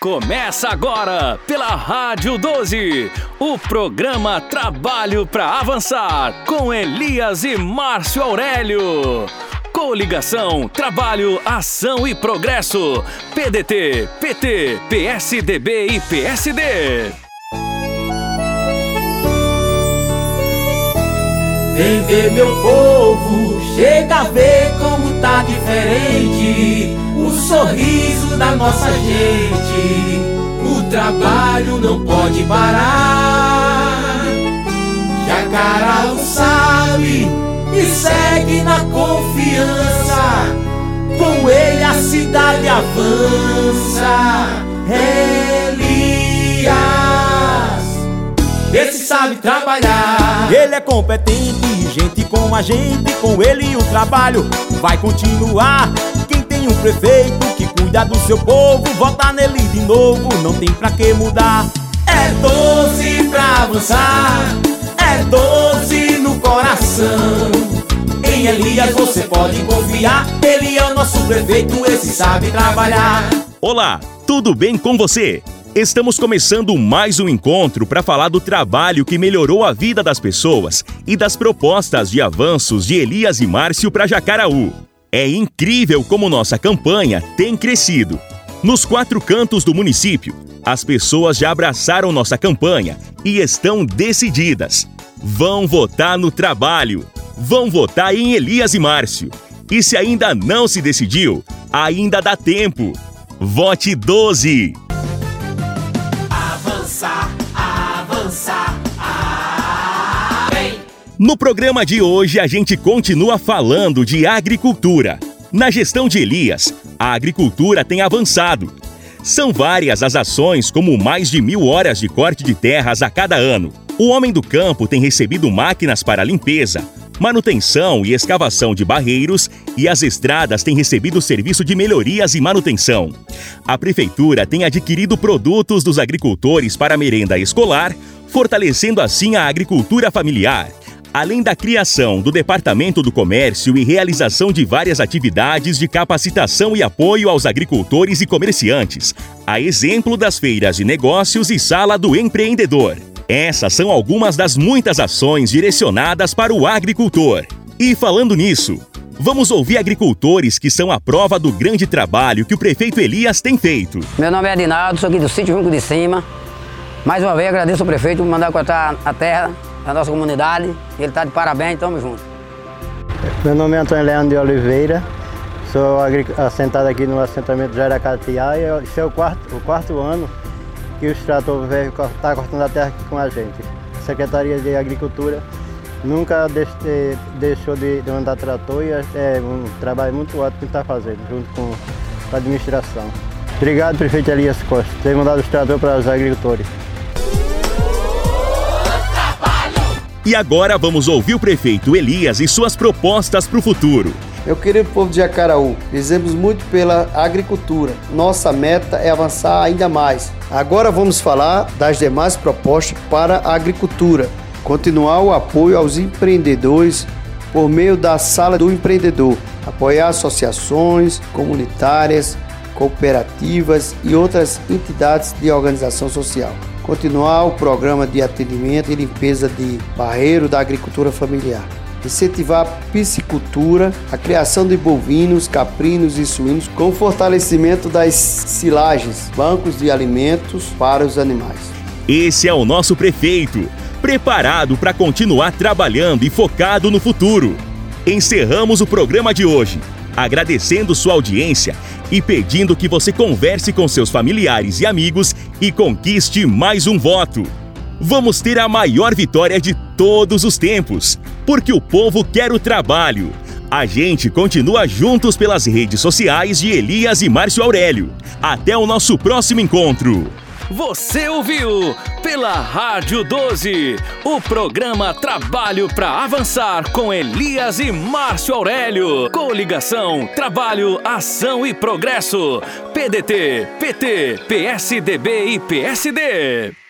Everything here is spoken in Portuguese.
Começa agora pela Rádio 12, o programa Trabalho para Avançar com Elias e Márcio Aurélio. Coligação Trabalho, Ação e Progresso. PDT, PT, PSDB e PSD. Vem ver meu povo, chega a ver como tá diferente o sorriso da nossa gente. O trabalho não pode parar. Jacaraú sabe e segue na confiança. Com ele a cidade avança. Elias, esse sabe trabalhar. Ele é competente, gente com a gente, com ele o trabalho vai continuar. Um prefeito que cuida do seu povo, vota nele de novo, não tem pra que mudar. É doze pra avançar, é doze no coração. Em Elias você pode confiar, ele é o nosso prefeito, esse sabe trabalhar. Olá, tudo bem com você? Estamos começando mais um encontro para falar do trabalho que melhorou a vida das pessoas e das propostas de avanços de Elias e Márcio para Jacaraú. É incrível como nossa campanha tem crescido. Nos quatro cantos do município, as pessoas já abraçaram nossa campanha e estão decididas. Vão votar no trabalho. Vão votar em Elias e Márcio. E se ainda não se decidiu, ainda dá tempo. Vote 12. No programa de hoje, a gente continua falando de agricultura. Na gestão de Elias, a agricultura tem avançado. São várias as ações, como mais de mil horas de corte de terras a cada ano. O homem do campo tem recebido máquinas para limpeza, manutenção e escavação de barreiros e as estradas têm recebido serviço de melhorias e manutenção. A prefeitura tem adquirido produtos dos agricultores para merenda escolar, fortalecendo assim a agricultura familiar. Além da criação do Departamento do Comércio e realização de várias atividades de capacitação e apoio aos agricultores e comerciantes, a exemplo das feiras de negócios e sala do empreendedor. Essas são algumas das muitas ações direcionadas para o agricultor. E falando nisso, vamos ouvir agricultores que são a prova do grande trabalho que o prefeito Elias tem feito. Meu nome é Adinaldo, sou aqui do sítio Junco de Cima. Mais uma vez agradeço ao prefeito por mandar cortar a terra da nossa comunidade. Ele está de parabéns, tamo junto. Meu nome é Antônio Leandro de Oliveira, sou assentado aqui no assentamento Jaracatiá e esse é o quarto, o quarto ano que o extrator veio está cortando a terra aqui com a gente. A Secretaria de Agricultura nunca deixou de, mandar trator e é um trabalho muito ótimo que está fazendo, junto com a administração. Obrigado, prefeito Elias Costa, por ter mandado o trator para os agricultores. E agora vamos ouvir o prefeito Elias e suas propostas para o futuro. Meu querido povo de Jacaraú, fizemos muito pela agricultura. Nossa meta é avançar ainda mais. Agora vamos falar das demais propostas para a agricultura. Continuar o apoio aos empreendedores por meio da Sala do Empreendedor, apoiar associações comunitárias, cooperativas e outras entidades de organização social. Continuar o programa de atendimento e limpeza de barreiro da agricultura familiar incentivar a piscicultura, a criação de bovinos, caprinos e suínos, com fortalecimento das silagens, bancos de alimentos para os animais. Esse é o nosso prefeito, preparado para continuar trabalhando e focado no futuro. Encerramos o programa de hoje, agradecendo sua audiência e pedindo que você converse com seus familiares e amigos e conquiste mais um voto. Vamos ter a maior vitória de todos os tempos, porque o povo quer o trabalho. A gente continua juntos pelas redes sociais de Elias e Márcio Aurélio. Até o nosso próximo encontro. Você ouviu pela Rádio 12 o programa Trabalho para Avançar com Elias e Márcio Aurélio. Coligação Trabalho, Ação e Progresso. PDT, PT, PSDB e PSD.